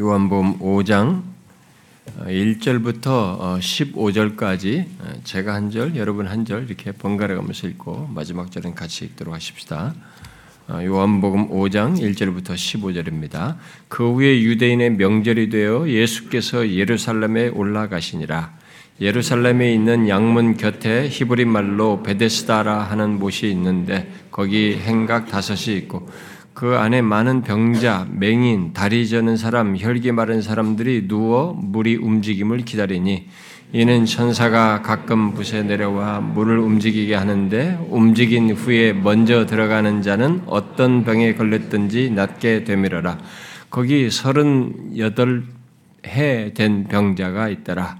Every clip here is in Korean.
요한복음 5장 1절부터 15절까지 제가 한 절, 여러분 한 절 이렇게 번갈아 가면서 읽고 마지막 절은 같이 읽도록 하십시다. 요한복음 5장 1절부터 15절입니다. 그 후에 유대인의 명절이 되어 예수께서 예루살렘에 올라가시니라. 예루살렘에 있는 양문 곁에 히브리 말로 베데스다라 하는 못이 있는데 거기 행각 다섯이 있고 그 안에 많은 병자, 맹인, 다리 저는 사람, 혈기 마른 사람들이 누워 물이 움직임을 기다리니 이는 천사가 가끔 붓에 내려와 물을 움직이게 하는데 움직인 후에 먼저 들어가는 자는 어떤 병에 걸렸든지 낫게 되밀어라. 거기 서른여덟 해 된 병자가 있더라.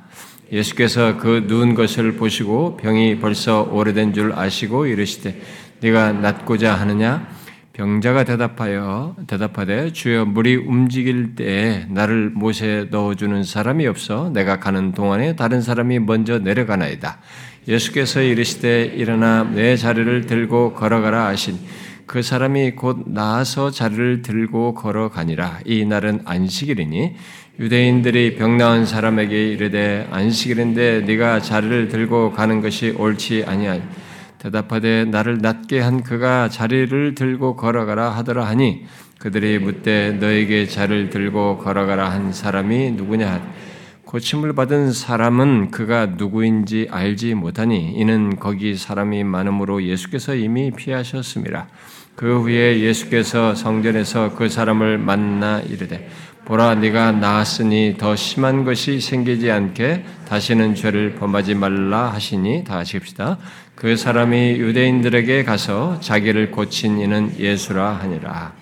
예수께서 그 누운 것을 보시고 병이 벌써 오래된 줄 아시고 이르시되 네가 낫고자 하느냐? 병자가 대답하여 대답하되 주여 물이 움직일 때에 나를 못에 넣어주는 사람이 없어 내가 가는 동안에 다른 사람이 먼저 내려가나이다. 예수께서 이르시되 일어나 내 자리를 들고 걸어가라 하신 그 사람이 곧 나아서 자리를 들고 걸어가니라. 이 날은 안식일이니 유대인들이 병 나은 사람에게 이르되 안식일인데 네가 자리를 들고 가는 것이 옳지 아니하니 대답하되 나를 낫게 한 그가 자리를 들고 걸어가라 하더라 하니 그들이 묻되 너에게 자리를 들고 걸어가라 한 사람이 누구냐 고침을 받은 사람은 그가 누구인지 알지 못하니 이는 거기 사람이 많음으로 예수께서 이미 피하셨습니다. 그 후에 예수께서 성전에서 그 사람을 만나 이르되 보라 네가 나았으니 더 심한 것이 생기지 않게 다시는 죄를 범하지 말라 하시니 다 합시다. 그 사람이 유대인들에게 가서 자기를 고친 이는 예수라 하니라.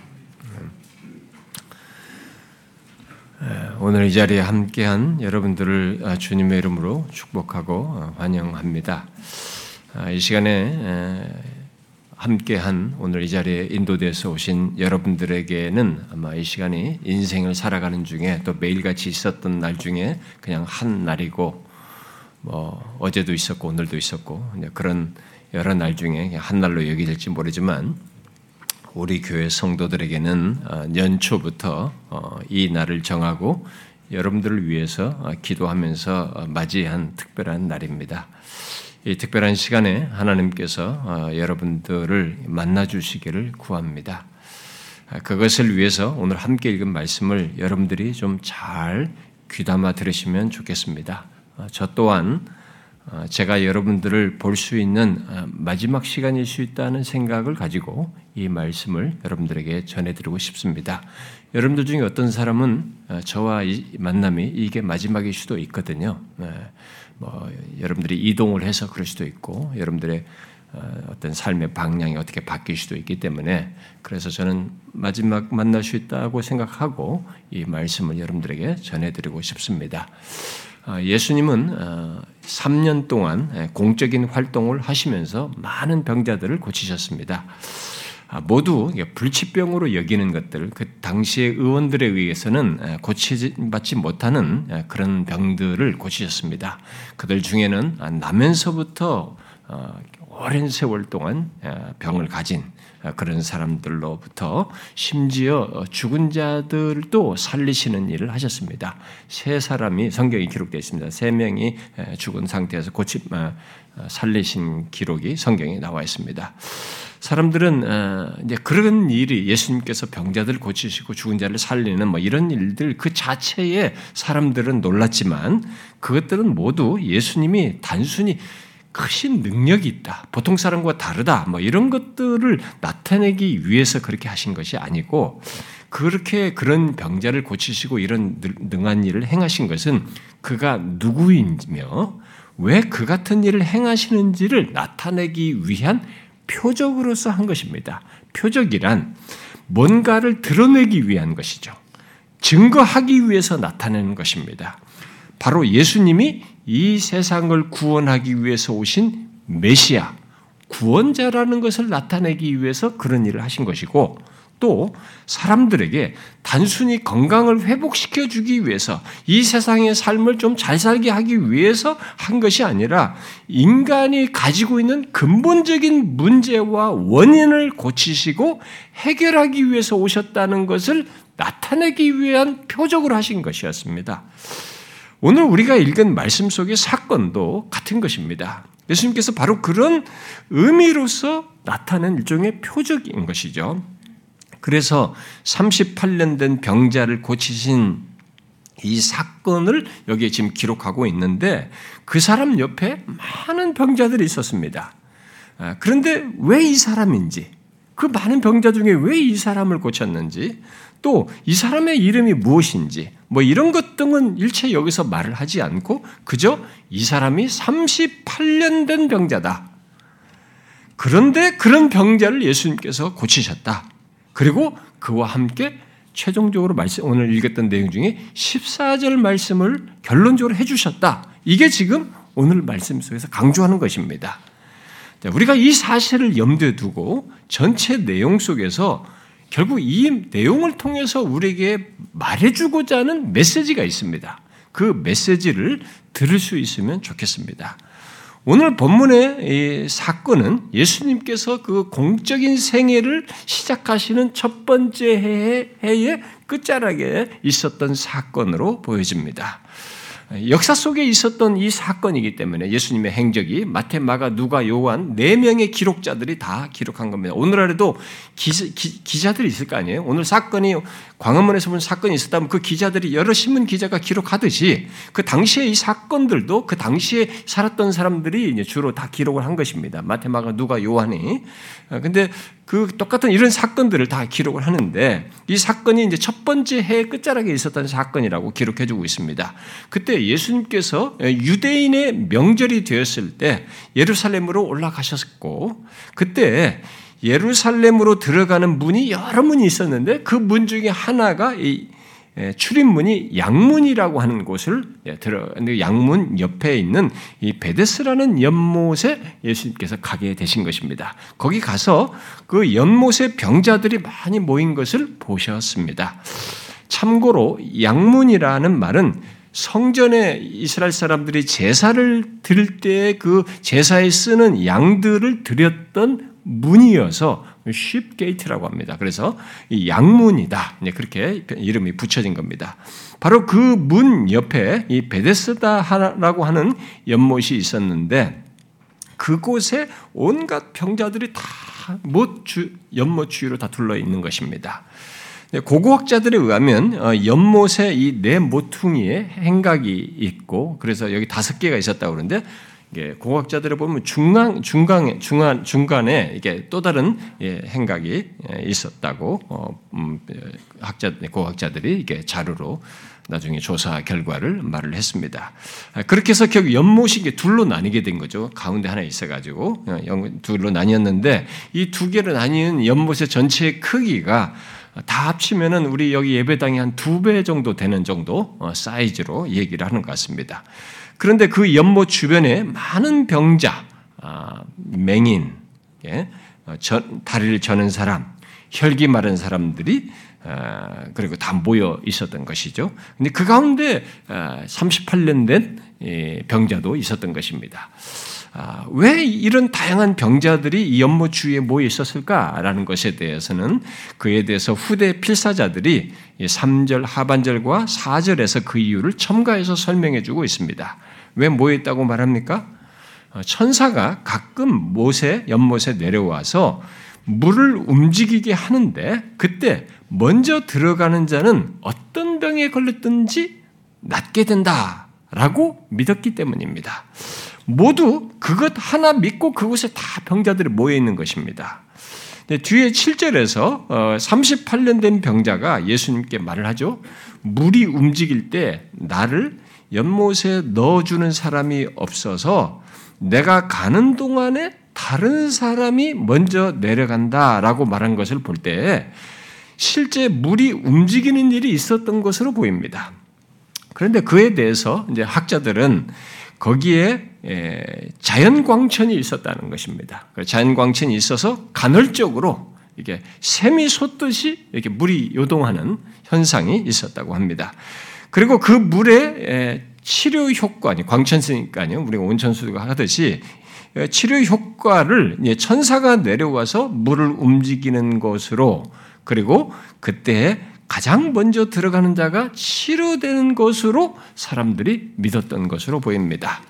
오늘 이 자리에 함께한 여러분들을 주님의 이름으로 축복하고 환영합니다. 이 시간에 함께한 오늘 이 자리에 인도돼서 오신 여러분들에게는 아마 이 시간이 인생을 살아가는 중에 또 매일같이 있었던 날 중에 그냥 한 날이고 뭐 어제도 있었고 오늘도 있었고 그런 여러 날 중에 한 날로 여기될지 모르지만 우리 교회 성도들에게는 어, 연초부터 어, 이 날을 정하고 여러분들을 위해서 어, 기도하면서 맞이한 특별한 날입니다. 이 특별한 시간에 하나님께서 어, 여러분들을 만나 주시기를 구합니다. 아, 그것을 위해서 오늘 함께 읽은 말씀을 여러분들이 좀 잘 귀담아 들으시면 좋겠습니다. 어, 저 또한 어, 제가 여러분들을 볼 수 있는 마지막 시간일 수 있다는 생각을 가지고 이 말씀을 여러분들에게 전해드리고 싶습니다. 여러분들 중에 어떤 사람은 저와 만남이 이게 마지막일 수도 있거든요. 네. 뭐 여러분들이 이동을 해서 그럴 수도 있고 여러분들의 어, 어떤 삶의 방향이 어떻게 바뀔 수도 있기 때문에 그래서 저는 마지막 만날 수 있다고 생각하고 이 말씀을 여러분들에게 전해드리고 싶습니다. 어, 예수님은 3년 어, 동안 공적인 활동을 하시면서 많은 병자들을 고치셨습니다. 아, 모두 불치병으로 여기는 것들, 그 당시의 의원들에 의해서는 고치받지 못하는 그런 병들을 고치셨습니다. 그들 중에는 아, 나면서부터 어, 오랜 세월 동안 병을 가진 아, 그런 사람들로부터 심지어 어, 죽은 자들도 살리시는 일을 하셨습니다. 세 사람이 성경에 기록되어 있습니다. 세 명이 죽은 상태에서 고치 살리신 기록이 성경에 나와 있습니다. 사람들은 어, 이제 그런 일이 예수님께서 병자들 고치시고 죽은 자를 살리는 뭐 이런 일들 그 자체에 사람들은 놀랐지만 그것들은 모두 예수님이 단순히 크신 능력이 있다. 보통 사람과 다르다. 뭐 이런 것들을 나타내기 위해서 그렇게 하신 것이 아니고 그렇게 그런 병자를 고치시고 이런 능한 일을 행하신 것은 그가 누구이며 왜 그 같은 일을 행하시는지를 나타내기 위한 표적으로서 한 것입니다. 표적이란 뭔가를 드러내기 위한 것이죠. 증거하기 위해서 나타내는 것입니다. 바로 예수님이 이 세상을 구원하기 위해서 오신 메시아, 구원자라는 것을 나타내기 위해서 그런 일을 하신 것이고, 또 사람들에게 단순히 건강을 회복시켜 주기 위해서 이 세상의 삶을 좀 잘 살게 하기 위해서 한 것이 아니라 인간이 가지고 있는 근본적인 문제와 원인을 고치시고 해결하기 위해서 오셨다는 것을 나타내기 위한 표적으로 하신 것이었습니다. 오늘 우리가 읽은 말씀 속의 사건도 같은 것입니다. 예수님께서 바로 그런 의미로서 나타낸 일종의 표적인 것이죠. 그래서 38년 된 병자를 고치신 이 사건을 여기에 지금 기록하고 있는데 그 사람 옆에 많은 병자들이 있었습니다. 아, 그런데 왜 이 사람인지, 그 많은 병자 중에 왜 이 사람을 고쳤는지, 또 이 사람의 이름이 무엇인지, 뭐 이런 것 등은 일체 여기서 말을 하지 않고 그저 이 사람이 38년 된 병자다. 그런데 그런 병자를 예수님께서 고치셨다. 그리고 그와 함께 최종적으로 말씀, 오늘 읽었던 내용 중에 14절 말씀을 결론적으로 해주셨다. 이게 지금 오늘 말씀 속에서 강조하는 것입니다. 우리가 이 사실을 염두에 두고 전체 내용 속에서 결국 이 내용을 통해서 우리에게 말해주고자 하는 메시지가 있습니다. 그 메시지를 들을 수 있으면 좋겠습니다. 오늘 본문의 사건은 예수님께서 그 공적인 생애를 시작하시는 첫 번째 해의 끝자락에 있었던 사건으로 보여집니다. 역사 속에 있었던 이 사건이기 때문에 예수님의 행적이 마태, 마가, 누가, 요한 네 명의 기록자들이 다 기록한 겁니다. 오늘날에도 기자, 기, 자 들이 있을 거 아니에요. 오늘 사건이 광화문에서 본 사건이 있었다면 그 기자들이 여러 신문 기자가 기록하듯이 그 당시에 이 사건들도 그 당시에 살았던 사람들이 주로 다 기록을 한 것입니다. 마태, 마가, 누가, 요한이. 어, 근데 그 똑같은 이런 사건들을 다 기록을 하는데 이 사건이 이제 첫 번째 해 끝자락에 있었던 사건이라고 기록해 주고 있습니다. 그때 예수님께서 유대인의 명절이 되었을 때 예루살렘으로 올라가셨고 그때 예루살렘으로 들어가는 문이 여러 문이 있었는데 그 문 중에 하나가 이 예, 출입문이 양문이라고 하는 곳을 예, 들어 양문 옆에 있는 이 베데스라는 연못에 예수님께서 가게 되신 것입니다. 거기 가서 그 연못에 병자들이 많이 모인 것을 보셨습니다. 참고로 양문이라는 말은 성전에 이스라엘 사람들이 제사를 드릴 때 그 제사에 쓰는 양들을 드렸던 문이어서 쉽 게이트라고 합니다. 그래서 양문이다. 그렇게 이름이 붙여진 겁니다. 바로 그 문 옆에 이 베데스다라고 하는 연못이 있었는데 그곳에 온갖 병자들이 다못 연못 주위로 다 둘러 있는 것입니다. 고고학자들에 의하면 어, 연못에 이 네 모퉁이에 행각이 있고 그래서 여기 다섯 개가 있었다고 그러는데 공학자들을 보면 중간 중간에 중간 중간에 이게 또 다른 예, 행각이 예, 있었다고 어, 음, 학자 고학자들이 이게 자료로 나중에 조사 결과를 말을 했습니다. 아, 그렇게 해서 결국 연못이 둘로 나뉘게 된 거죠. 가운데 하나 있어가지고 어, 둘로 나뉘었는데 이 두 개로 나뉘는 연못의 전체 크기가 다 합치면은 우리 여기 예배당이 한 두 배 정도 되는 정도 어, 사이즈로 얘기를 하는 것 같습니다. 그런데 그 연못 주변에 많은 병자, 아, 맹인, 예, 어, 다리를 저는 사람, 혈기 마른 사람들이 아, 그리고 다 모여 있었던 것이죠. 근데 그 가운데 38년 아, 된 예, 병자도 있었던 것입니다. 왜 이런 다양한 병자들이 이 연못 주위에 모여 있었을까라는 것에 대해서는 그에 대해서 후대 필사자들이 3절 하반절과 4절에서 그 이유를 첨가해서 설명해 주고 있습니다. 왜 모였다고 말합니까? 어, 천사가 가끔 못에 연못에 내려와서 물을 움직이게 하는데 그때 먼저 들어가는 자는 어떤 병에 걸렸든지 낫게 된다라고 믿었기 때문입니다. 모두 그것 하나 믿고 그곳에 다 병자들이 모여 있는 것입니다. 뒤에 7절에서 38년 어, 된 병자가 예수님께 말을 하죠. 물이 움직일 때 나를 연못에 넣어주는 사람이 없어서 내가 가는 동안에 다른 사람이 먼저 내려간다라고 말한 것을 볼 때 실제 물이 움직이는 일이 있었던 것으로 보입니다. 그런데 그에 대해서 이제 학자들은 거기에 자연 광천이 있었다는 것입니다. 그 자연 광천이 있어서 간헐적으로 이게 샘이 솟듯이 이렇게 물이 요동하는 현상이 있었다고 합니다. 그리고 그 물의 치료 효과, 광천수니까요. 우리가 온천수가 하듯이 치료 효과를 천사가 내려와서 물을 움직이는 것으로 그리고 그때 가장 먼저 들어가는 자가 치료되는 것으로 사람들이 믿었던 것으로 보입니다.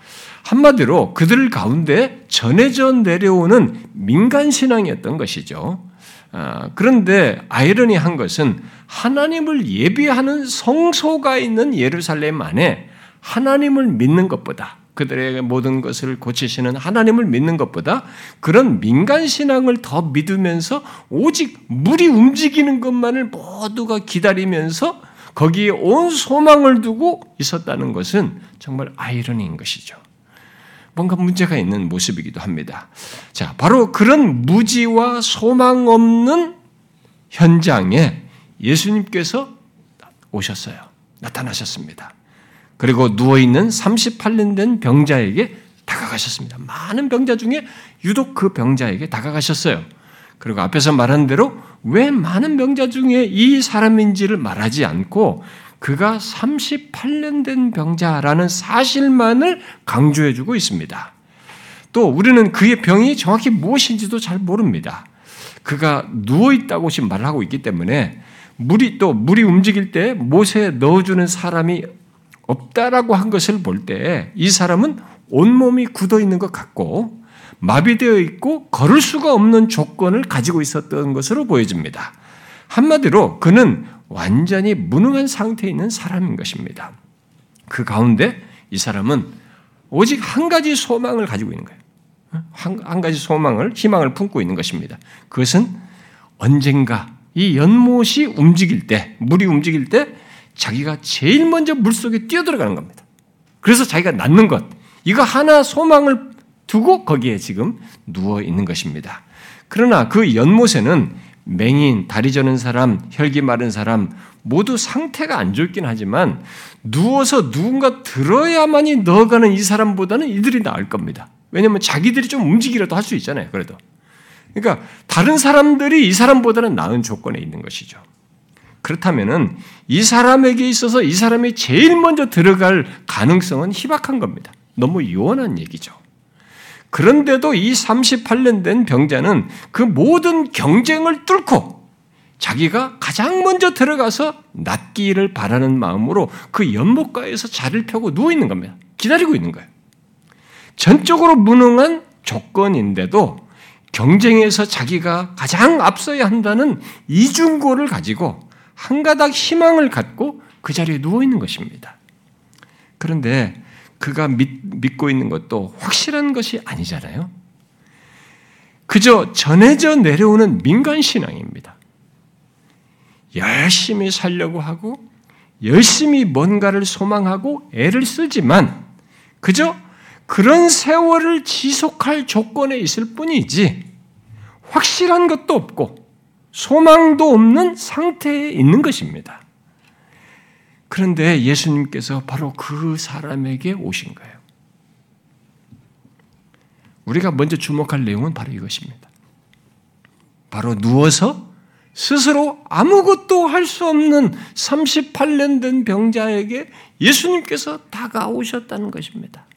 한마디로 그들 가운데 전해져 내려오는 민간 신앙이었던 것이죠. 아, 그런데 아이러니한 것은 하나님을 예비하는 성소가 있는 예루살렘 안에 하나님을 믿는 것보다 그들의 모든 것을 고치시는 하나님을 믿는 것보다 그런 민간 신앙을 더 믿으면서 오직 물이 움직이는 것만을 모두가 기다리면서 거기에 온 소망을 두고 있었다는 것은 정말 아이러니인 것이죠. 뭔가 문제가 있는 모습이기도 합니다. 자, 바로 그런 무지와 소망 없는 현장에 예수님께서 오셨어요. 나타나셨습니다. 그리고 누워있는 38년 된 병자에게 다가가셨습니다. 많은 병자 중에 유독 그 병자에게 다가가셨어요. 그리고 앞에서 말한 대로 왜 많은 병자 중에 이 사람인지를 말하지 않고 그가 38년 된 병자라는 사실만을 강조해주고 있습니다. 또 우리는 그의 병이 정확히 무엇인지도 잘 모릅니다. 그가 누워있다고 지금 말하고 있기 때문에 물이 또 물이 움직일 때 못에 넣어주는 사람이 없다라고 한 것을 볼 때 이 사람은 온몸이 굳어 있는 것 같고 마비되어 있고 걸을 수가 없는 조건을 가지고 있었던 것으로 보여집니다. 한마디로 그는 완전히 무능한 상태에 있는 사람인 것입니다. 그 가운데 이 사람은 오직 한 가지 소망을 가지고 있는 거예요. 한, 한 가지 소망을, 희망을 품고 있는 것입니다. 그것은 언젠가 이 연못이 움직일 때, 물이 움직일 때 자기가 제일 먼저 물 속에 뛰어들어가는 겁니다. 그래서 자기가 낫는 것, 이거 하나 소망을 두고 거기에 지금 누워 있는 것입니다. 그러나 그 연못에는 맹인, 다리 저는 사람, 혈기 마른 사람 모두 상태가 안 좋긴 하지만 누워서 누군가 들어야만이 넣어가는 이 사람보다는 이들이 나을 겁니다. 왜냐하면 자기들이 좀 움직이라도 할 수 있잖아요. 그래도. 그러니까 다른 사람들이 이 사람보다는 나은 조건에 있는 것이죠. 그렇다면은 이 사람에게 있어서 이 사람이 제일 먼저 들어갈 가능성은 희박한 겁니다. 너무 요원한 얘기죠. 그런데도 이 38년 된 병자는 그 모든 경쟁을 뚫고 자기가 가장 먼저 들어가서 낫기를 바라는 마음으로 그 연못가에서 자리를 펴고 누워 있는 겁니다. 기다리고 있는 거예요. 전적으로 무능한 조건인데도 경쟁에서 자기가 가장 앞서야 한다는 이중고를 가지고 한 가닥 희망을 갖고 그 자리에 누워 있는 것입니다. 그런데 그가 믿, 믿고 있는 것도 확실한 것이 아니잖아요. 그저 전해져 내려오는 민간 신앙입니다. 열심히 살려고 하고 열심히 뭔가를 소망하고 애를 쓰지만 그저 그런 세월을 지속할 조건에 있을 뿐이지 확실한 것도 없고 소망도 없는 상태에 있는 것입니다. 그런데 예수님께서 바로 그 사람에게 오신 거예요. 우리가 먼저 주목할 내용은 바로 이것입니다. 바로 누워서 스스로 아무것도 할 수 없는 38년 된 병자에게 예수님께서 다가오셨다는 것입니다.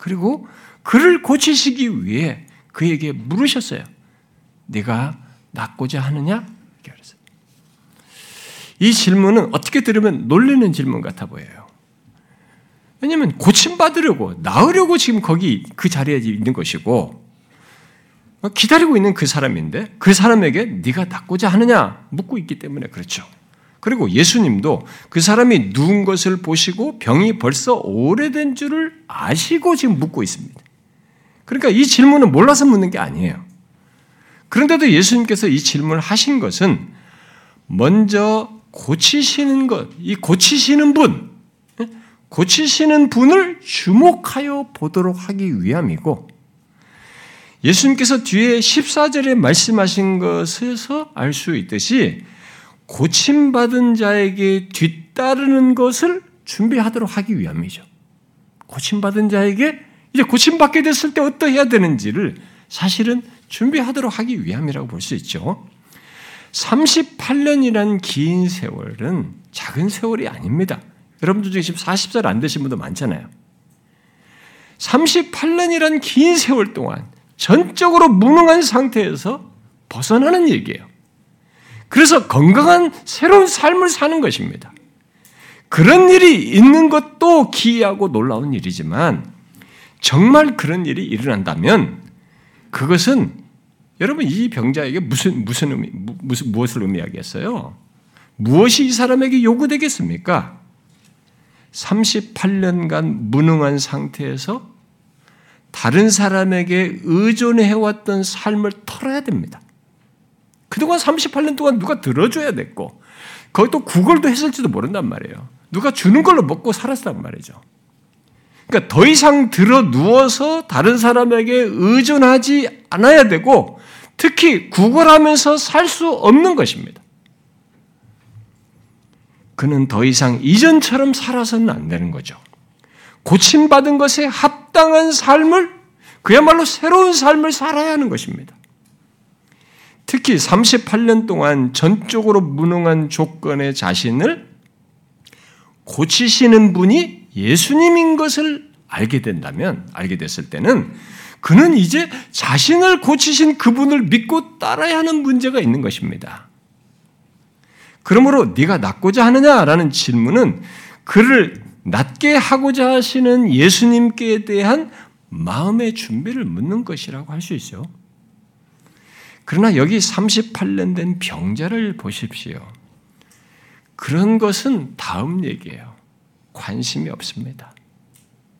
그리고 그를 고치시기 위해 그에게 물으셨어요. 네가 낳고자 하느냐? 이 질문은 어떻게 들으면 놀리는 질문 같아 보여요. 왜냐하면 고침받으려고, 나으려고 지금 거기 그 자리에 있는 것이고, 기다리고 있는 그 사람인데, 그 사람에게 네가 낫고자 하느냐? 묻고 있기 때문에 그렇죠. 그리고 예수님도 그 사람이 누운 것을 보시고 병이 벌써 오래된 줄을 아시고 지금 묻고 있습니다. 그러니까 이 질문은 몰라서 묻는 게 아니에요. 그런데도 예수님께서 이 질문을 하신 것은 먼저 고치시는 것, 이 고치시는 분, 고치시는 분을 주목하여 보도록 하기 위함이고, 예수님께서 뒤에 14절에 말씀하신 것에서 알 수 있듯이, 고침받은 자에게 뒤따르는 것을 준비하도록 하기 위함이죠. 고침받은 자에게 이제 고침받게 됐을 때 어떠해야 되는지를 사실은 준비하도록 하기 위함이라고 볼 수 있죠. 38년이란 긴 세월은 작은 세월이 아닙니다. 여러분들 중에 지금 40살 안 되신 분도 많잖아요. 38년이란 긴 세월 동안 전적으로 무능한 상태에서 벗어나는 얘기예요. 그래서 건강한 새로운 삶을 사는 것입니다. 그런 일이 있는 것도 기이하고 놀라운 일이지만 정말 그런 일이 일어난다면 그것은 여러분 이 병자에게 무슨 무슨 의미 무슨 무엇을 의미하겠어요? 무엇이 이 사람에게 요구되겠습니까? 38년간 무능한 상태에서 다른 사람에게 의존해왔던 삶을 털어야 됩니다. 그동안 38년 동안 누가 들어줘야 됐고, 거기 또 구걸도 했을지도 모른단 말이에요. 누가 주는 걸로 먹고 살았단 말이죠. 그러니까 더 이상 들어 누워서 다른 사람에게 의존하지 않아야 되고, 특히 구걸하면서 살 수 없는 것입니다. 그는 더 이상 이전처럼 살아서는 안 되는 거죠. 고침받은 것에 합당한 삶을, 그야말로 새로운 삶을 살아야 하는 것입니다. 특히 38년 동안 전적으로 무능한 조건의 자신을 고치시는 분이 예수님인 것을 알게 된다면, 알게 됐을 때는 그는 이제 자신을 고치신 그분을 믿고 따라야 하는 문제가 있는 것입니다. 그러므로 네가 낫고자 하느냐라는 질문은 그를 낫게 하고자 하시는 예수님께 대한 마음의 준비를 묻는 것이라고 할 수 있어요. 그러나 여기 38년 된 병자를 보십시오. 그런 것은 다음 얘기예요. 관심이 없습니다.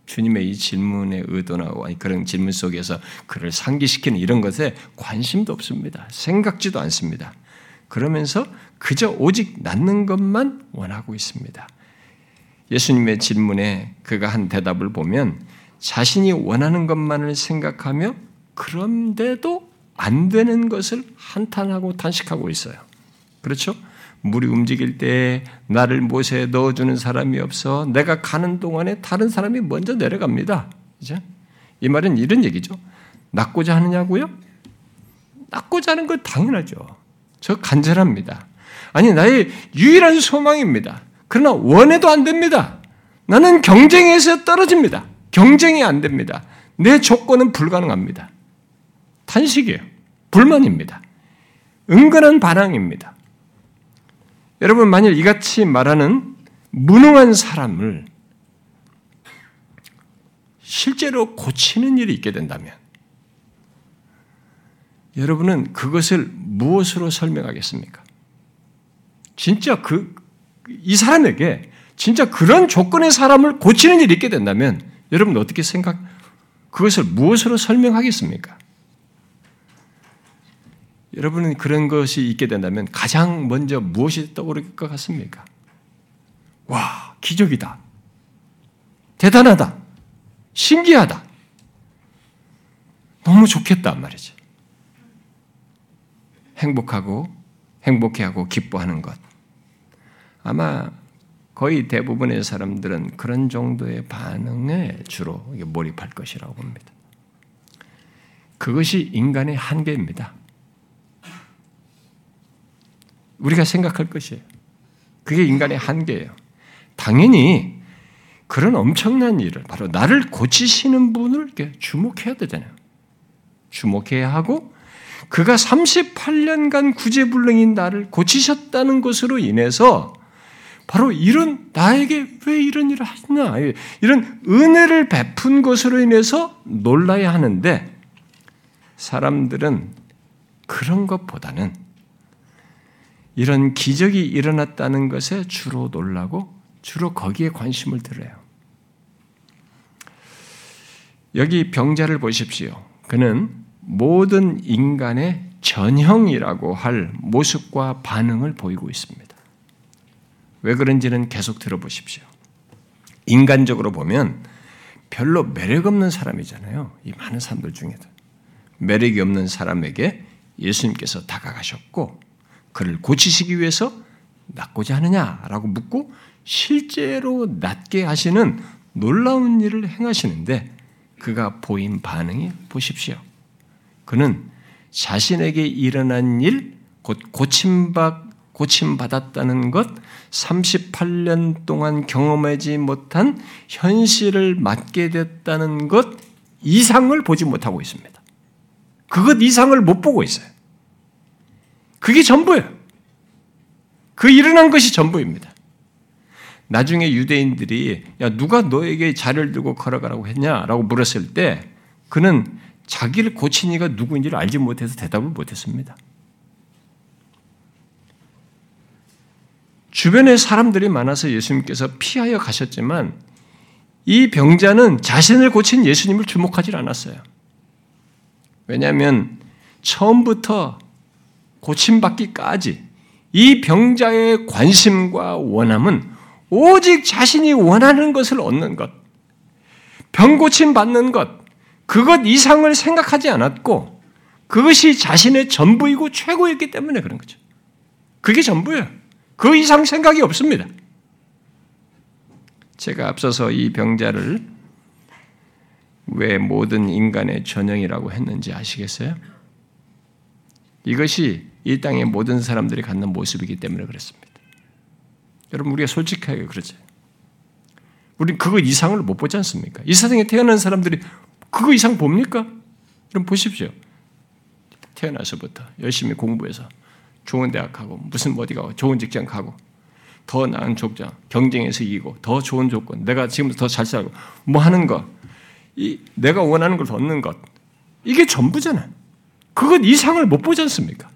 주님의 이 질문의 의도나 그런 질문 속에서 그를 상기시키는 이런 것에 관심도 없습니다. 생각지도 않습니다. 그러면서 그저 오직 낫는 것만 원하고 있습니다. 예수님의 질문에 그가 한 대답을 보면 자신이 원하는 것만을 생각하며 그런데도 안 되는 것을 한탄하고 단식하고 있어요. 그렇죠? 물이 움직일 때 나를 못에 넣어주는 사람이 없어 내가 가는 동안에 다른 사람이 먼저 내려갑니다. 이제 이 말은 이런 얘기죠. 낫고자 하느냐고요? 낫고자 하는 건 당연하죠. 저 간절합니다. 아니 나의 유일한 소망입니다. 그러나 원해도 안 됩니다. 나는 경쟁에서 떨어집니다. 경쟁이 안 됩니다. 내 조건은 불가능합니다. 탄식이에요. 불만입니다. 은근한 반항입니다. 여러분, 만일 이같이 말하는 무능한 사람을 실제로 고치는 일이 있게 된다면, 여러분은 그것을 무엇으로 설명하겠습니까? 진짜 그, 이 사람에게 진짜 그런 조건의 사람을 고치는 일이 있게 된다면 여러분 어떻게 생각, 그것을 무엇으로 설명하겠습니까? 여러분은 그런 것이 있게 된다면 가장 먼저 무엇이 떠오를 것 같습니까? 와, 기적이다. 대단하다. 신기하다. 너무 좋겠다 말이죠. 행복하고 행복해하고 기뻐하는 것. 아마 거의 대부분의 사람들은 그런 정도의 반응에 주로 몰입할 것이라고 봅니다. 그것이 인간의 한계입니다. 우리가 생각할 것이에요. 그게 인간의 한계예요. 당연히 그런 엄청난 일을 바로 나를 고치시는 분을 이렇게 주목해야 되잖아요. 주목해야 하고 그가 38년간 구제불능인 나를 고치셨다는 것으로 인해서 바로 이런 나에게 왜 이런 일을 하시나 이런 은혜를 베푼 것으로 인해서 놀라야 하는데 사람들은 그런 것보다는 이런 기적이 일어났다는 것에 주로 놀라고 주로 거기에 관심을 들어요. 여기 병자를 보십시오. 그는 모든 인간의 전형이라고 할 모습과 반응을 보이고 있습니다. 왜 그런지는 계속 들어보십시오. 인간적으로 보면 별로 매력 없는 사람이잖아요. 이 많은 사람들 중에도. 매력이 없는 사람에게 예수님께서 다가가셨고, 그를 고치시기 위해서 낫고자 하느냐라고 묻고, 실제로 낫게 하시는 놀라운 일을 행하시는데, 그가 보인 반응이 보십시오. 그는 자신에게 일어난 일, 곧 고침받 고침받았다는 것, 38년 동안 경험하지 못한 현실을 맞게 됐다는 것 이상을 보지 못하고 있습니다. 그것 이상을 못 보고 있어요. 그게 전부예요. 그 일어난 것이 전부입니다. 나중에 유대인들이 야 누가 너에게 자를 들고 걸어가라고 했냐라고 물었을 때 그는 자기를 고친 이가 누구인지를 알지 못해서 대답을 못했습니다. 주변에 사람들이 많아서 예수님께서 피하여 가셨지만 이 병자는 자신을 고친 예수님을 주목하지 않았어요. 왜냐하면 처음부터 고침받기까지 이 병자의 관심과 원함은 오직 자신이 원하는 것을 얻는 것, 병 고침 받는 것, 그것 이상을 생각하지 않았고 그것이 자신의 전부이고 최고였기 때문에 그런 거죠. 그게 전부예요. 그 이상 생각이 없습니다. 제가 앞서서 이 병자를 왜 모든 인간의 전형이라고 했는지 아시겠어요? 이것이 이 땅의 모든 사람들이 갖는 모습이기 때문에 그렇습니다. 여러분 우리가 솔직하게 그러죠. 우리 그거 이상을 못 보지 않습니까? 이 세상에 태어난 사람들이 그거 이상 봅니까? 그럼 보십시오. 태어나서부터 열심히 공부해서 좋은 대학 가고 무슨 어디 가고 좋은 직장 가고 더 나은 족장 경쟁에서 이기고 더 좋은 조건 내가 지금 더잘 살고 뭐 하는 거 이, 내가 원하는 걸 얻는 것 이게 전부잖아요. 그것 이상을 못 보지 않습니까?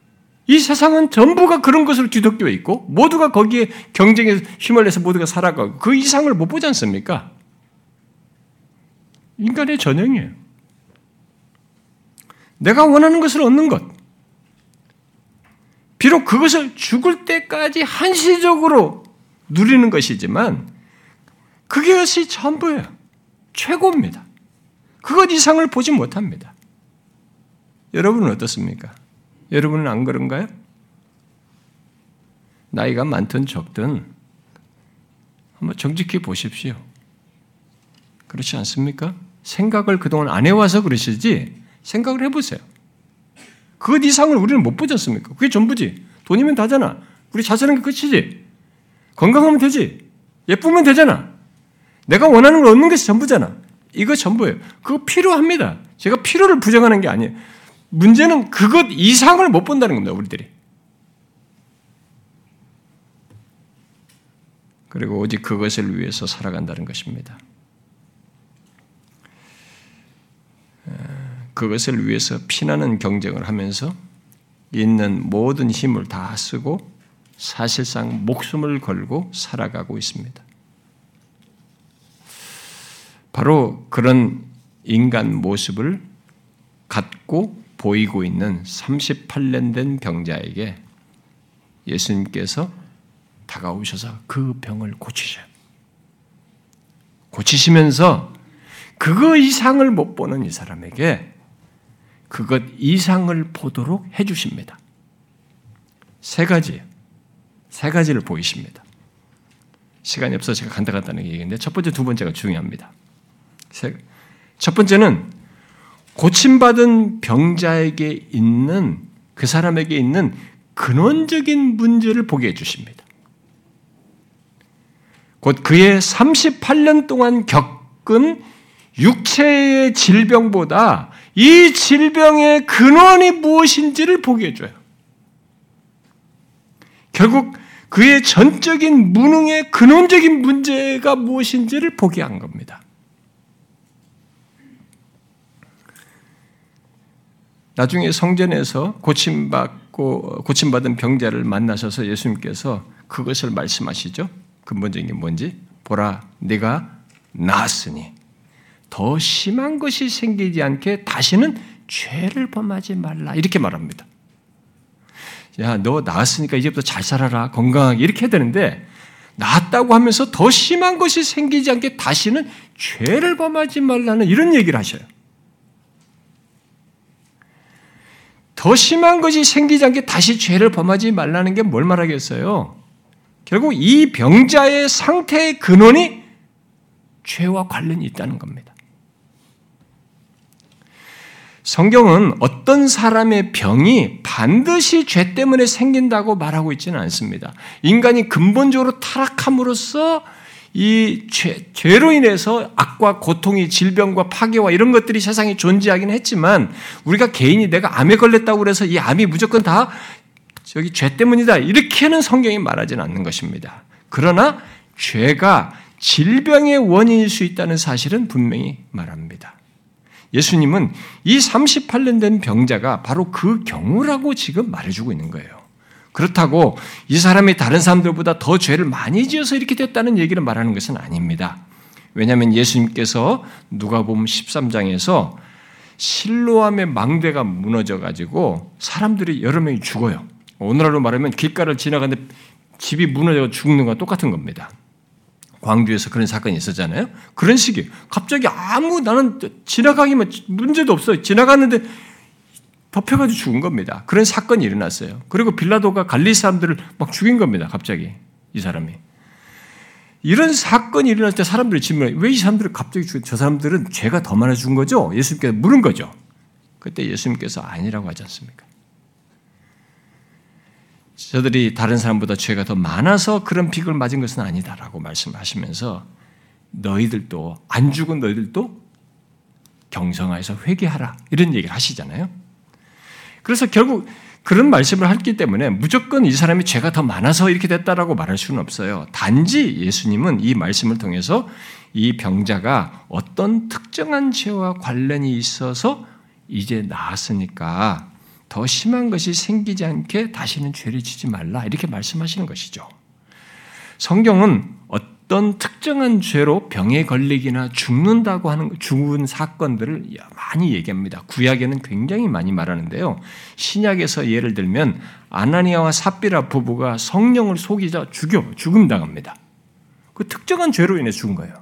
이 세상은 전부가 그런 것으로 뒤덮여 있고 모두가 거기에 경쟁에 휘말려서 모두가 살아가고 그 이상을 못 보지 않습니까? 인간의 전형이에요. 내가 원하는 것을 얻는 것. 비록 그것을 죽을 때까지 한시적으로 누리는 것이지만 그것이 전부예요. 최고입니다. 그것 이상을 보지 못합니다. 여러분은 어떻습니까? 여러분은 안 그런가요? 나이가 많든 적든 한번 정직히 보십시오. 그렇지 않습니까? 생각을 그동안 안 해와서 그러시지 생각을 해보세요. 그 이상을 우리는 못 보지 않습니까? 그게 전부지. 돈이면 다잖아. 우리 잘 사는 게 끝이지. 건강하면 되지. 예쁘면 되잖아. 내가 원하는 걸 얻는 것이 전부잖아. 이거 전부예요. 그거 필요합니다. 제가 필요를 부정하는 게 아니에요. 문제는 그것 이상을 못 본다는 겁니다, 우리들이. 그리고 오직 그것을 위해서 살아간다는 것입니다. 그것을 위해서 피나는 경쟁을 하면서 있는 모든 힘을 다 쓰고 사실상 목숨을 걸고 살아가고 있습니다. 바로 그런 인간 모습을 갖고 보이고 있는 38년 된 병자에게 예수님께서 다가오셔서 그 병을 고치셔요. 고치시면서 그거 이상을 못 보는 이 사람에게 그것 이상을 보도록 해주십니다. 세 가지, 세 가지를 보이십니다. 시간이 없어서 제가 간다 간다는 얘기인데 첫 번째, 두 번째가 중요합니다. 첫 번째는 고침받은 병자에게 있는 그 사람에게 있는 근원적인 문제를 보게 해주십니다. 곧 그의 38년 동안 겪은 육체의 질병보다 이 질병의 근원이 무엇인지를 보게 해줘요. 결국 그의 전적인 무능의 근원적인 문제가 무엇인지를 보게 한 겁니다. 나중에 성전에서 고침받고 고침받은 병자를 만나셔서 예수님께서 그것을 말씀하시죠. 근본적인 게 뭔지 보라, 네가 나았으니 더 심한 것이 생기지 않게 다시는 죄를 범하지 말라 이렇게 말합니다. 야, 너 나았으니까 이제부터 잘 살아라 건강하게 이렇게 해야 되는데 나았다고 하면서 더 심한 것이 생기지 않게 다시는 죄를 범하지 말라는 이런 얘기를 하셔요. 더 심한 것이 생기지 않게 다시 죄를 범하지 말라는 게 뭘 말하겠어요? 결국 이 병자의 상태의 근원이 죄와 관련이 있다는 겁니다. 성경은 어떤 사람의 병이 반드시 죄 때문에 생긴다고 말하고 있지는 않습니다. 인간이 근본적으로 타락함으로써 이 죄, 죄로 인해서 악과 고통이 질병과 파괴와 이런 것들이 세상에 존재하긴 했지만 우리가 개인이 내가 암에 걸렸다고 그래서 이 암이 무조건 다 여기 죄 때문이다. 이렇게는 성경이 말하지는 않는 것입니다. 그러나 죄가 질병의 원인일 수 있다는 사실은 분명히 말합니다. 예수님은 이 38년 된 병자가 바로 그 경우라고 지금 말해주고 있는 거예요. 그렇다고 이 사람이 다른 사람들보다 더 죄를 많이 지어서 이렇게 됐다는 얘기를 말하는 것은 아닙니다. 왜냐하면 예수님께서 누가 보면 13장에서 실로암의 망대가 무너져 가지고 사람들이 여러 명이 죽어요. 오늘날로 말하면 길가를 지나가는데 집이 무너져 죽는 거 똑같은 겁니다. 광주에서 그런 사건이 있었잖아요. 그런 식이에요. 갑자기 아무 나는 지나가기만 문제도 없어요. 지나갔는데 덮여가지고 죽은 겁니다. 그런 사건이 일어났어요. 그리고 빌라도가 갈리 사람들을 막 죽인 겁니다. 갑자기 이 사람이. 이런 사건이 일어날 때 사람들이 질문해 왜이 사람들을 갑자기 죽여? 저 사람들은 죄가 더 많아 준 거죠? 예수님께서 물은 거죠. 그때 예수님께서 아니라고 하지 않습니까? 저들이 다른 사람보다 죄가 더 많아서 그런 빅을 맞은 것은 아니다라고 말씀하시면서 너희들도 안 죽은 너희들도 경성하여서 회개하라 이런 얘기를 하시잖아요. 그래서 결국 그런 말씀을 했기 때문에 무조건 이 사람이 죄가 더 많아서 이렇게 됐다라고 말할 수는 없어요. 단지 예수님은 이 말씀을 통해서 이 병자가 어떤 특정한 죄와 관련이 있어서 이제 나았으니까 더 심한 것이 생기지 않게 다시는 죄를 지지 말라 이렇게 말씀하시는 것이죠. 성경은 어떤 특정한 죄로 병에 걸리기나 죽는다고 하는 죽은 사건들을 많이 얘기합니다. 구약에는 굉장히 많이 말하는데요. 신약에서 예를 들면 아나니아와 삽비라 부부가 성령을 속이자 죽여 죽음 당합니다. 그 특정한 죄로 인해 죽은 거예요.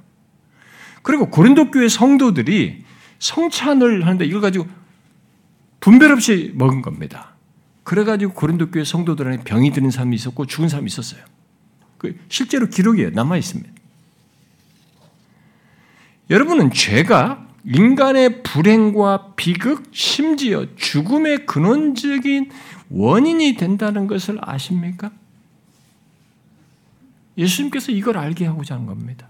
그리고 고린도 교회 성도들이 성찬을 하는데 이걸 가지고 분별 없이 먹은 겁니다. 그래가지고 고린도 교회 성도들 안에 병이 드는 사람이 있었고 죽은 사람이 있었어요. 그 실제로 기록이 남아 있습니다. 여러분은 죄가 인간의 불행과 비극, 심지어 죽음의 근원적인 원인이 된다는 것을 아십니까? 예수님께서 이걸 알게 하고자 하는 겁니다.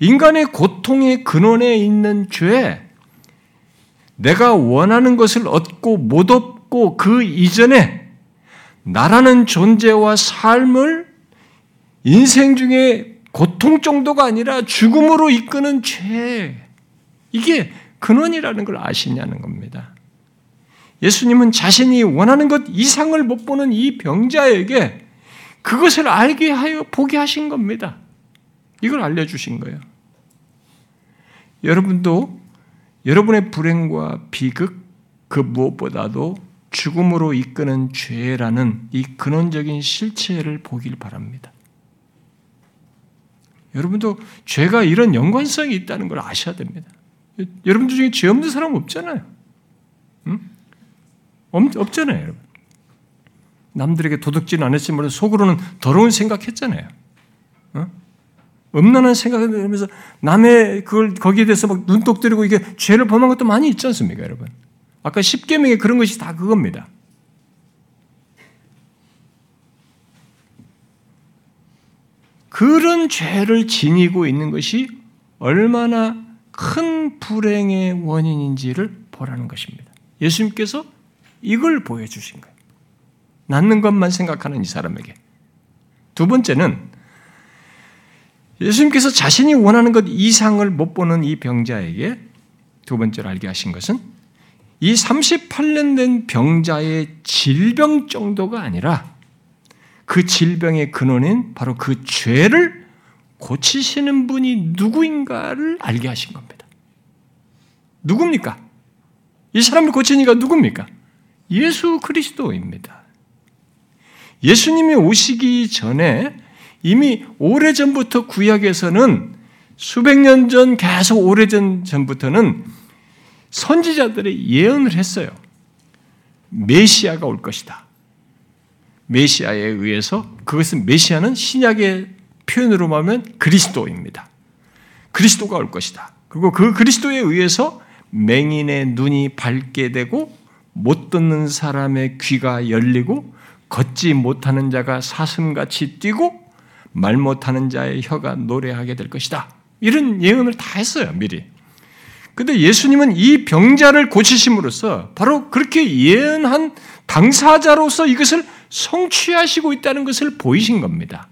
인간의 고통의 근원에 있는 죄, 내가 원하는 것을 얻고 못 얻고 그 이전에 나라는 존재와 삶을 인생 중에 고통 정도가 아니라 죽음으로 이끄는 죄. 이게 근원이라는 걸 아시냐는 겁니다. 예수님은 자신이 원하는 것 이상을 못 보는 이 병자에게 그것을 알게 하여 보게 하신 겁니다. 이걸 알려주신 거예요. 여러분도 여러분의 불행과 비극, 그 무엇보다도 죽음으로 이끄는 죄라는 이 근원적인 실체를 보길 바랍니다. 여러분도 죄가 이런 연관성이 있다는 걸 아셔야 됩니다. 여러분들 중에 죄 없는 사람 없잖아요. 응? 없, 잖아요 여러분. 남들에게 도둑질 안 했지 몰라 속으로는 더러운 생각했잖아요. 어? 음란한 생각을 하면서 남의 그걸 거기에 대해서 막 눈독 들이고 이게 죄를 범한 것도 많이 있지 않습니까, 여러분? 아까 10계명에 그런 것이 다 그겁니다. 그런 죄를 지니고 있는 것이 얼마나 큰 불행의 원인인지를 보라는 것입니다. 예수님께서 이걸 보여주신 거예요. 낳는 것만 생각하는 이 사람에게. 두 번째는 예수님께서 자신이 원하는 것 이상을 못 보는 이 병자에게 두 번째로 알게 하신 것은 이 38년 된 병자의 질병 정도가 아니라 그 질병의 근원인 바로 그 죄를 고치시는 분이 누구인가를 알게 하신 겁니다. 누굽니까? 이 사람을 고치니까 누굽니까? 예수 그리스도입니다. 예수님이 오시기 전에 이미 오래전부터 구약에서는 수백 년 전, 계속 오래전 전부터는 선지자들의 예언을 했어요. 메시아가 올 것이다. 메시아에 의해서 그것은 메시아는 신약의 표현으로 말하면 그리스도입니다. 그리스도가 올 것이다. 그리고 그 그리스도에 의해서 맹인의 눈이 밝게 되고 못 듣는 사람의 귀가 열리고 걷지 못하는 자가 사슴같이 뛰고 말 못하는 자의 혀가 노래하게 될 것이다. 이런 예언을 다 했어요, 미리. 근데 예수님은 이 병자를 고치심으로써 바로 그렇게 예언한 당사자로서 이것을 성취하시고 있다는 것을 보이신 겁니다.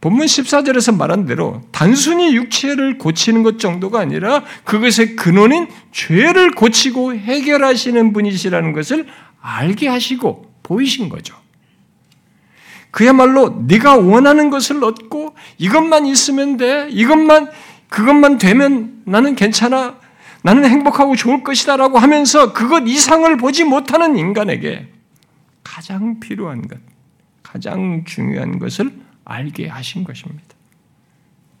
본문 14절에서 말한 대로 단순히 육체를 고치는 것 정도가 아니라 그것의 근원인 죄를 고치고 해결하시는 분이시라는 것을 알게 하시고 보이신 거죠. 그야말로 네가 원하는 것을 얻고 이것만 있으면 돼. 이것만 그것만 되면 나는 괜찮아. 나는 행복하고 좋을 것이다라고 하면서 그것 이상을 보지 못하는 인간에게 가장 필요한 것, 가장 중요한 것을 알게 하신 것입니다.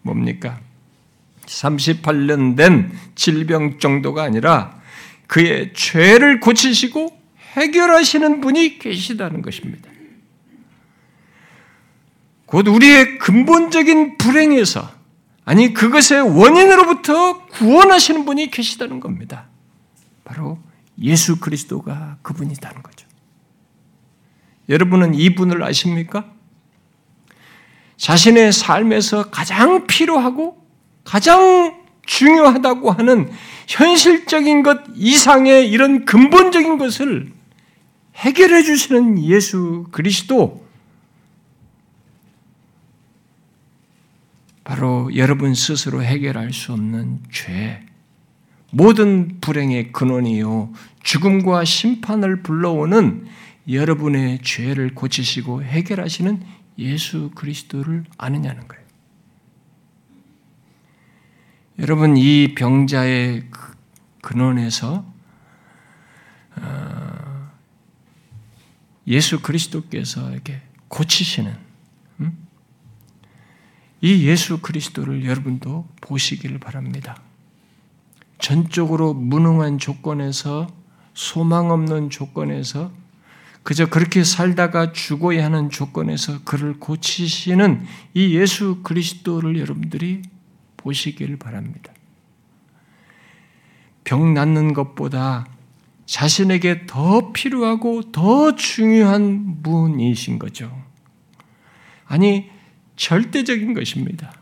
뭡니까? 38년 된 질병 정도가 아니라 그의 죄를 고치시고 해결하시는 분이 계시다는 것입니다. 곧 우리의 근본적인 불행에서 아니 그것의 원인으로부터 구원하시는 분이 계시다는 겁니다. 바로 예수 그리스도가 그분이라는 거죠. 여러분은 이분을 아십니까? 자신의 삶에서 가장 필요하고 가장 중요하다고 하는 현실적인 것 이상의 이런 근본적인 것을 해결해 주시는 예수 그리스도. 바로 여러분 스스로 해결할 수 없는 죄, 모든 불행의 근원이요, 죽음과 심판을 불러오는 여러분의 죄를 고치시고 해결하시는 예수 그리스도를 아느냐는 거예요. 여러분, 이 병자의 그 근원에서 어, 예수 그리스도께서 이렇게 고치시는 이 예수 그리스도를 여러분도 보시기를 바랍니다. 전적으로 무능한 조건에서 소망 없는 조건에서 그저 그렇게 살다가 죽어야 하는 조건에서 그를 고치시는 이 예수 그리스도를 여러분들이 보시기를 바랍니다. 병 낫는 것보다 자신에게 더 필요하고 더 중요한 분이신 거죠. 아니, 절대적인 것입니다.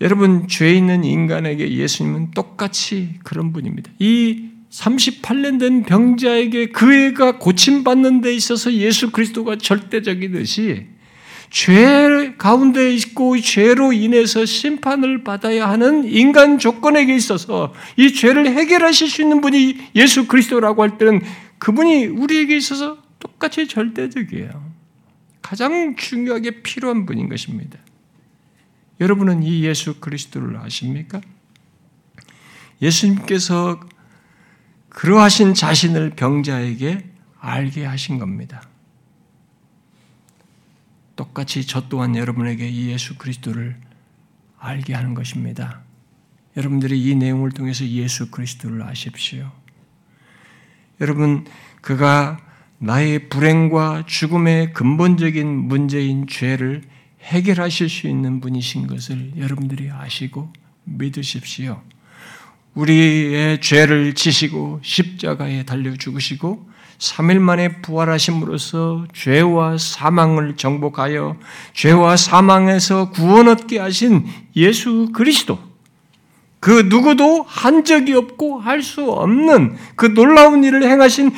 여러분, 죄 있는 인간에게 예수님은 똑같이 그런 분입니다. 이 38년 된 병자에게 그 애가 고침받는 데 있어서 예수 그리스도가 절대적이듯이 죄 가운데 있고 죄로 인해서 심판을 받아야 하는 인간 조건에게 있어서 이 죄를 해결하실 수 있는 분이 예수 그리스도라고 할 때는 그분이 우리에게 있어서 똑같이 절대적이에요. 가장 중요하게 필요한 분인 것입니다. 여러분은 이 예수 그리스도를 아십니까? 예수님께서 그러하신 자신을 병자에게 알게 하신 겁니다. 똑같이 저 또한 여러분에게 이 예수 그리스도를 알게 하는 것입니다. 여러분들이 이 내용을 통해서 예수 그리스도를 아십시오. 여러분, 그가 나의 불행과 죽음의 근본적인 문제인 죄를 해결하실 수 있는 분이신 것을 여러분들이 아시고 믿으십시오. 우리의 죄를 지시고 십자가에 달려 죽으시고 3일 만에 부활하심으로써 죄와 사망을 정복하여 죄와 사망에서 구원 얻게 하신 예수 그리스도. 그 누구도 한 적이 없고 할 수 없는 그 놀라운 일을 행하신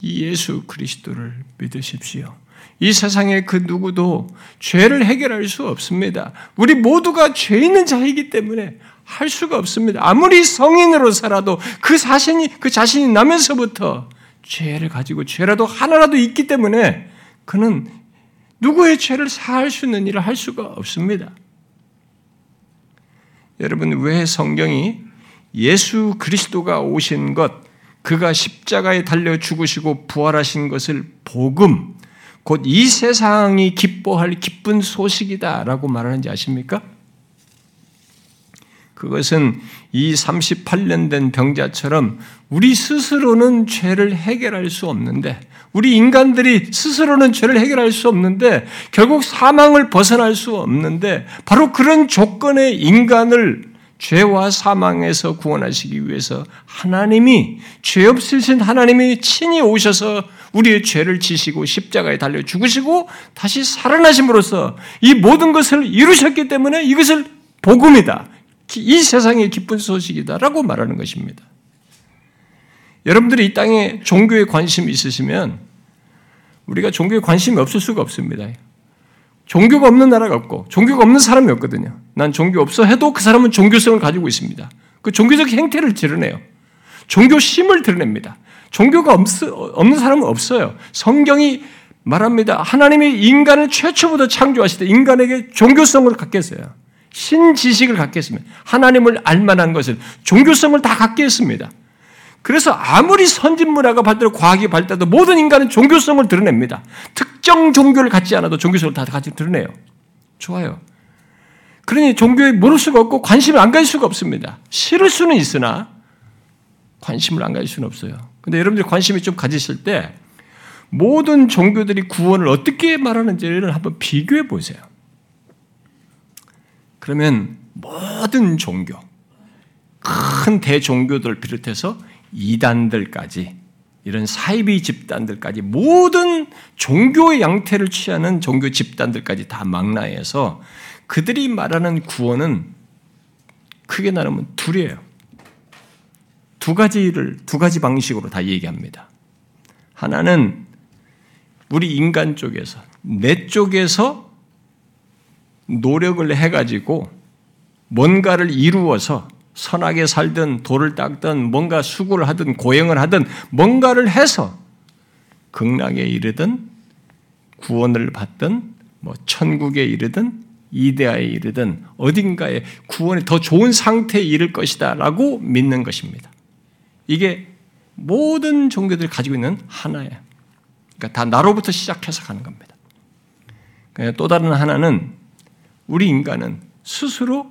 이 예수 그리스도를 믿으십시오. 이 세상에 그 누구도 죄를 해결할 수 없습니다. 우리 모두가 죄 있는 자이기 때문에 할 수가 없습니다. 아무리 성인으로 살아도 그 자신이, 그 자신이 나면서부터 죄를 가지고 죄라도 하나라도 있기 때문에 그는 누구의 죄를 사할 수 있는 일을 할 수가 없습니다. 여러분, 왜 성경이 예수 그리스도가 오신 것, 그가 십자가에 달려 죽으시고 부활하신 것을 복음, 곧 이 세상이 기뻐할 기쁜 소식이다라고 말하는지 아십니까? 그것은 이 38년 된 병자처럼 우리 스스로는 죄를 해결할 수 없는데, 우리 인간들이 스스로는 죄를 해결할 수 없는데, 결국 사망을 벗어날 수 없는데, 바로 그런 조건의 인간을 죄와 사망에서 구원하시기 위해서 하나님이 죄 없으신 하나님이 친히 오셔서 우리의 죄를 지시고 십자가에 달려 죽으시고 다시 살아나심으로써 이 모든 것을 이루셨기 때문에 이것을 복음이다. 이 세상의 기쁜 소식이다라고 말하는 것입니다. 여러분들이 이 땅에 종교에 관심이 있으시면 우리가 종교에 관심이 없을 수가 없습니다. 종교가 없는 나라가 없고 종교가 없는 사람이 없거든요. 난 종교 없어 해도 그 사람은 종교성을 가지고 있습니다. 그 종교적 행태를 드러내요. 종교심을 드러냅니다. 종교가 없, 없는 사람은 없어요. 성경이 말합니다. 하나님이 인간을 최초부터 창조하실 때 인간에게 종교성을 갖게 했어요. 신지식을 갖게 했습니다. 하나님을 알만한 것을 종교성을 다 갖게 했습니다. 그래서 아무리 선진 문화가 발달하고 과학이 발달해도 모든 인간은 종교성을 드러냅니다. 특정 종교를 갖지 않아도 종교성을 다 같이 드러내요. 좋아요. 그러니 종교에 모를 수가 없고 관심을 안 가질 수가 없습니다. 싫을 수는 있으나 관심을 안 가질 수는 없어요. 근데 여러분들 관심이 좀 가지실 때 모든 종교들이 구원을 어떻게 말하는지를 한번 비교해 보세요. 그러면 모든 종교, 큰 대종교들 비롯해서 이단들까지 이런 사이비 집단들까지 모든 종교의 양태를 취하는 종교 집단들까지 다 망라해서 그들이 말하는 구원은 크게 나누면 둘이에요. 두 가지를 두 가지 방식으로 다 얘기합니다. 하나는 우리 인간 쪽에서 내 쪽에서 노력을 해가지고 뭔가를 이루어서 선하게 살든 돌을 닦든 뭔가 수고를 하든 고행을 하든 뭔가를 해서 극락에 이르든 구원을 받든 뭐 천국에 이르든 이데아에 이르든 어딘가에 구원이 더 좋은 상태에 이를 것이다라고 믿는 것입니다. 이게 모든 종교들이 가지고 있는 하나예요. 그러니까 다 나로부터 시작해서 가는 겁니다. 그러니까 또 다른 하나는 우리 인간은 스스로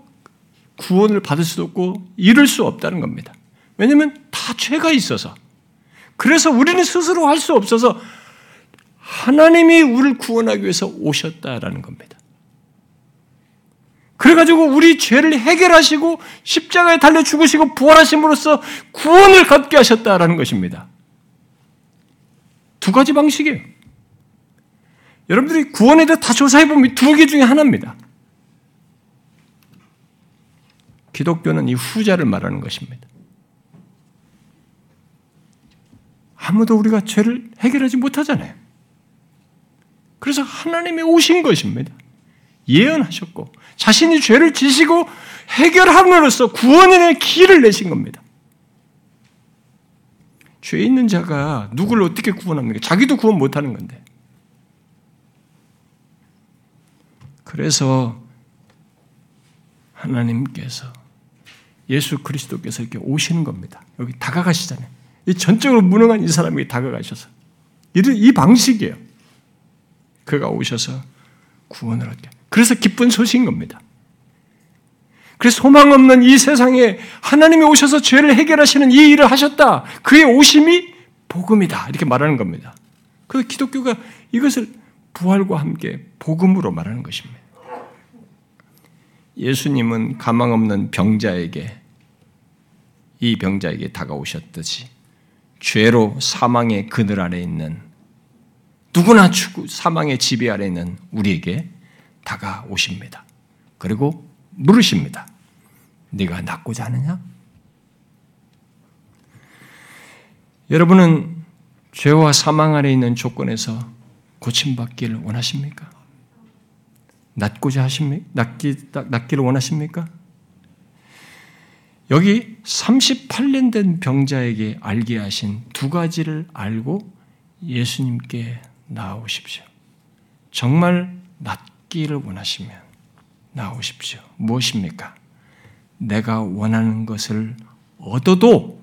구원을 받을 수도 없고 이룰 수 없다는 겁니다. 왜냐하면 다 죄가 있어서. 그래서 우리는 스스로 할 수 없어서 하나님이 우리를 구원하기 위해서 오셨다라는 겁니다. 그래가지고 우리 죄를 해결하시고 십자가에 달려 죽으시고 부활하심으로써 구원을 갖게 하셨다라는 것입니다. 두 가지 방식이에요. 여러분들이 구원에 대해 다 조사해보면 두 개 중에 하나입니다. 기독교는 이 후자를 말하는 것입니다. 아무도 우리가 죄를 해결하지 못하잖아요. 그래서 하나님이 오신 것입니다. 예언하셨고 자신이 죄를 지시고 해결함으로써 구원의 길을 내신 겁니다. 죄 있는 자가 누구를 어떻게 구원합니까? 자기도 구원 못하는 건데. 그래서 하나님께서 예수 그리스도께서 이렇게 오시는 겁니다. 여기 다가가시잖아요. 이 전적으로 무능한 이 사람이 다가가셔서 이 방식이에요. 그가 오셔서 구원을 얻게. 그래서 기쁜 소식인 겁니다. 그래서 소망 없는 이 세상에 하나님이 오셔서 죄를 해결하시는 이 일을 하셨다. 그의 오심이 복음이다. 이렇게 말하는 겁니다. 그래서 기독교가 이것을 부활과 함께 복음으로 말하는 것입니다. 예수님은 가망 없는 병자에게 이 병자에게 다가오셨듯이 죄로 사망의 그늘 아래 있는 누구나 죽고 사망의 지배 아래 있는 우리에게 다가오십니다. 그리고 물으십니다. 네가 낫고자 하느냐? 여러분은 죄와 사망 아래 있는 조건에서 고침받기를 원하십니까? 낫고자 하십니까? 낫기, 낫기를 원하십니까? 여기 38년 된 병자에게 알게 하신 두 가지를 알고 예수님께 나오십시오. 정말 낫기를 원하시면 나오십시오. 무엇입니까? 내가 원하는 것을 얻어도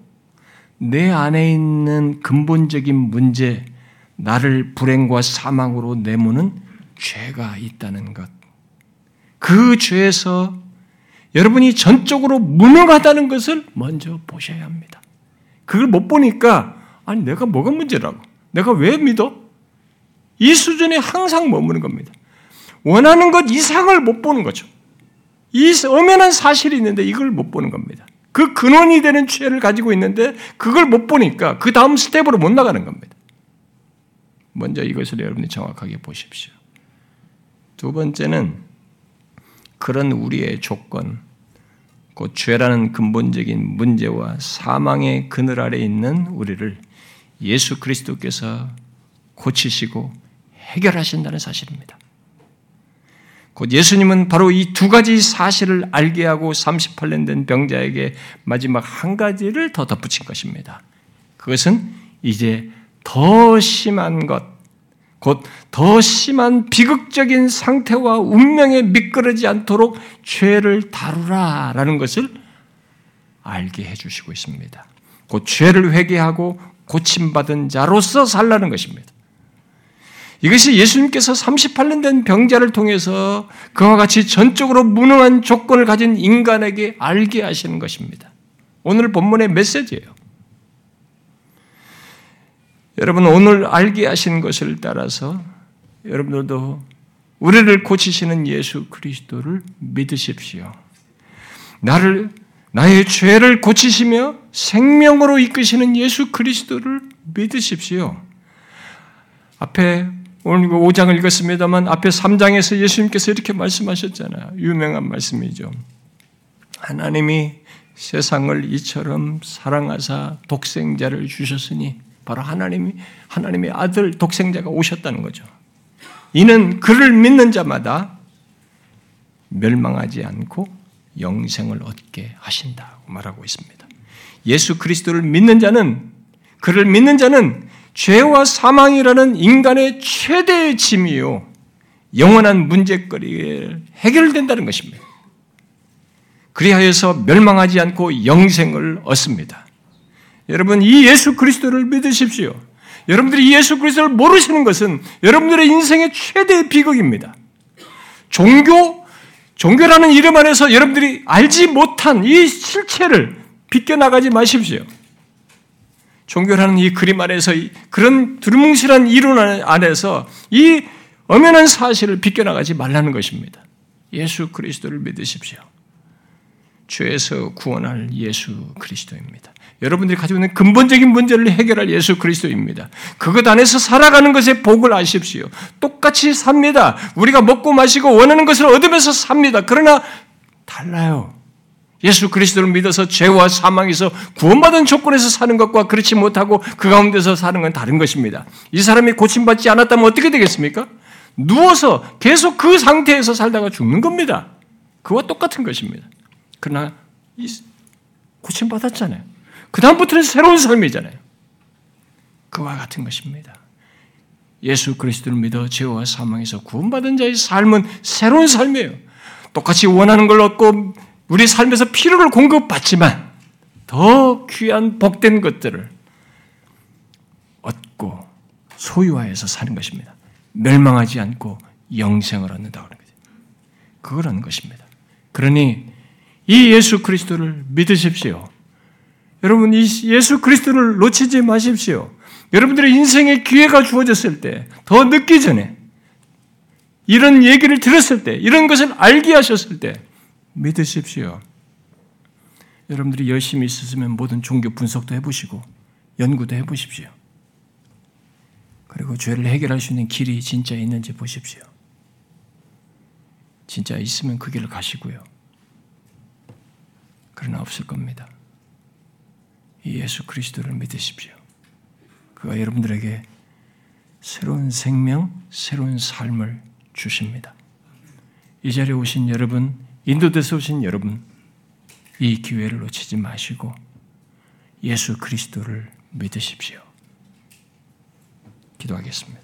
내 안에 있는 근본적인 문제, 나를 불행과 사망으로 내모는 죄가 있다는 것. 그 죄에서 여러분이 전적으로 무능하다는 것을 먼저 보셔야 합니다. 그걸 못 보니까 아니 내가 뭐가 문제라고? 내가 왜 믿어? 이 수준에 항상 머무는 겁니다. 원하는 것 이상을 못 보는 거죠. 이 엄연한 사실이 있는데 이걸 못 보는 겁니다. 그 근원이 되는 죄를 가지고 있는데 그걸 못 보니까 그 다음 스텝으로 못 나가는 겁니다. 먼저 이것을 여러분이 정확하게 보십시오. 두 번째는 그런 우리의 조건, 곧 죄라는 근본적인 문제와 사망의 그늘 아래 있는 우리를 예수 그리스도께서 고치시고 해결하신다는 사실입니다. 곧 예수님은 바로 이 두 가지 사실을 알게 하고 38년 된 병자에게 마지막 한 가지를 더 덧붙인 것입니다. 그것은 이제 더 심한 것, 곧 더 심한 비극적인 상태와 운명에 미끄러지 않도록 죄를 다루라라는 것을 알게 해주시고 있습니다. 곧 죄를 회개하고 고침받은 자로서 살라는 것입니다. 이것이 예수님께서 38년 된 병자를 통해서 그와 같이 전적으로 무능한 조건을 가진 인간에게 알게 하시는 것입니다. 오늘 본문의 메시지예요. 여러분 오늘 알게 하신 것을 따라서 여러분들도 우리를 고치시는 예수 그리스도를 믿으십시오. 나를 나의 죄를 고치시며 생명으로 이끄시는 예수 그리스도를 믿으십시오. 앞에 오늘 5장을 읽었습니다만 앞에 3장에서 예수님께서 이렇게 말씀하셨잖아요. 유명한 말씀이죠. 하나님이 세상을 이처럼 사랑하사 독생자를 주셨으니 바로 하나님이 하나님의 아들 독생자가 오셨다는 거죠. 이는 그를 믿는 자마다 멸망하지 않고 영생을 얻게 하신다고 말하고 있습니다. 예수 그리스도를 믿는 자는 그를 믿는 자는 죄와 사망이라는 인간의 최대의 짐이요 영원한 문제거리에 해결된다는 것입니다. 그리하여서 멸망하지 않고 영생을 얻습니다. 여러분 이 예수 그리스도를 믿으십시오. 여러분들이 예수 그리스도를 모르시는 것은 여러분들의 인생의 최대의 비극입니다. 종교, 종교라는 이름 안에서 여러분들이 알지 못한 이 실체를 비껴나가지 마십시오. 종교라는 이 그림 안에서 그런 두루뭉실한 이론 안에서 이 엄연한 사실을 비껴나가지 말라는 것입니다. 예수 그리스도를 믿으십시오. 죄에서 구원할 예수 그리스도입니다. 여러분들이 가지고 있는 근본적인 문제를 해결할 예수 그리스도입니다. 그것 안에서 살아가는 것의 복을 아십시오. 똑같이 삽니다. 우리가 먹고 마시고 원하는 것을 얻으면서 삽니다. 그러나 달라요. 예수 그리스도를 믿어서 죄와 사망에서 구원받은 조건에서 사는 것과 그렇지 못하고 그 가운데서 사는 건 다른 것입니다. 이 사람이 고침받지 않았다면 어떻게 되겠습니까? 누워서 계속 그 상태에서 살다가 죽는 겁니다. 그와 똑같은 것입니다. 그러나 고침받았잖아요. 그다음부터는 새로운 삶이잖아요. 그와 같은 것입니다. 예수 그리스도를 믿어 죄와 사망에서 구원받은 자의 삶은 새로운 삶이에요. 똑같이 원하는 걸 얻고 우리 삶에서 필요를 공급받지만 더 귀한 복된 것들을 얻고 소유하여서 사는 것입니다. 멸망하지 않고 영생을 얻는다고 하는 거죠. 그거라는 것입니다. 그러니 이 예수 그리스도를 믿으십시오. 여러분 이 예수 그리스도를 놓치지 마십시오. 여러분들의 인생에 기회가 주어졌을 때, 더 늦기 전에, 이런 얘기를 들었을 때, 이런 것을 알게 하셨을 때, 믿으십시오. 여러분들이 열심히 있으면 모든 종교 분석도 해보시고 연구도 해보십시오. 그리고 죄를 해결할 수 있는 길이 진짜 있는지 보십시오. 진짜 있으면 그 길을 가시고요. 그러나 없을 겁니다. 이 예수 그리스도를 믿으십시오. 그가 여러분들에게 새로운 생명, 새로운 삶을 주십니다. 이 자리에 오신 여러분, 인도돼서 오신 여러분, 이 기회를 놓치지 마시고 예수 그리스도를 믿으십시오. 기도하겠습니다.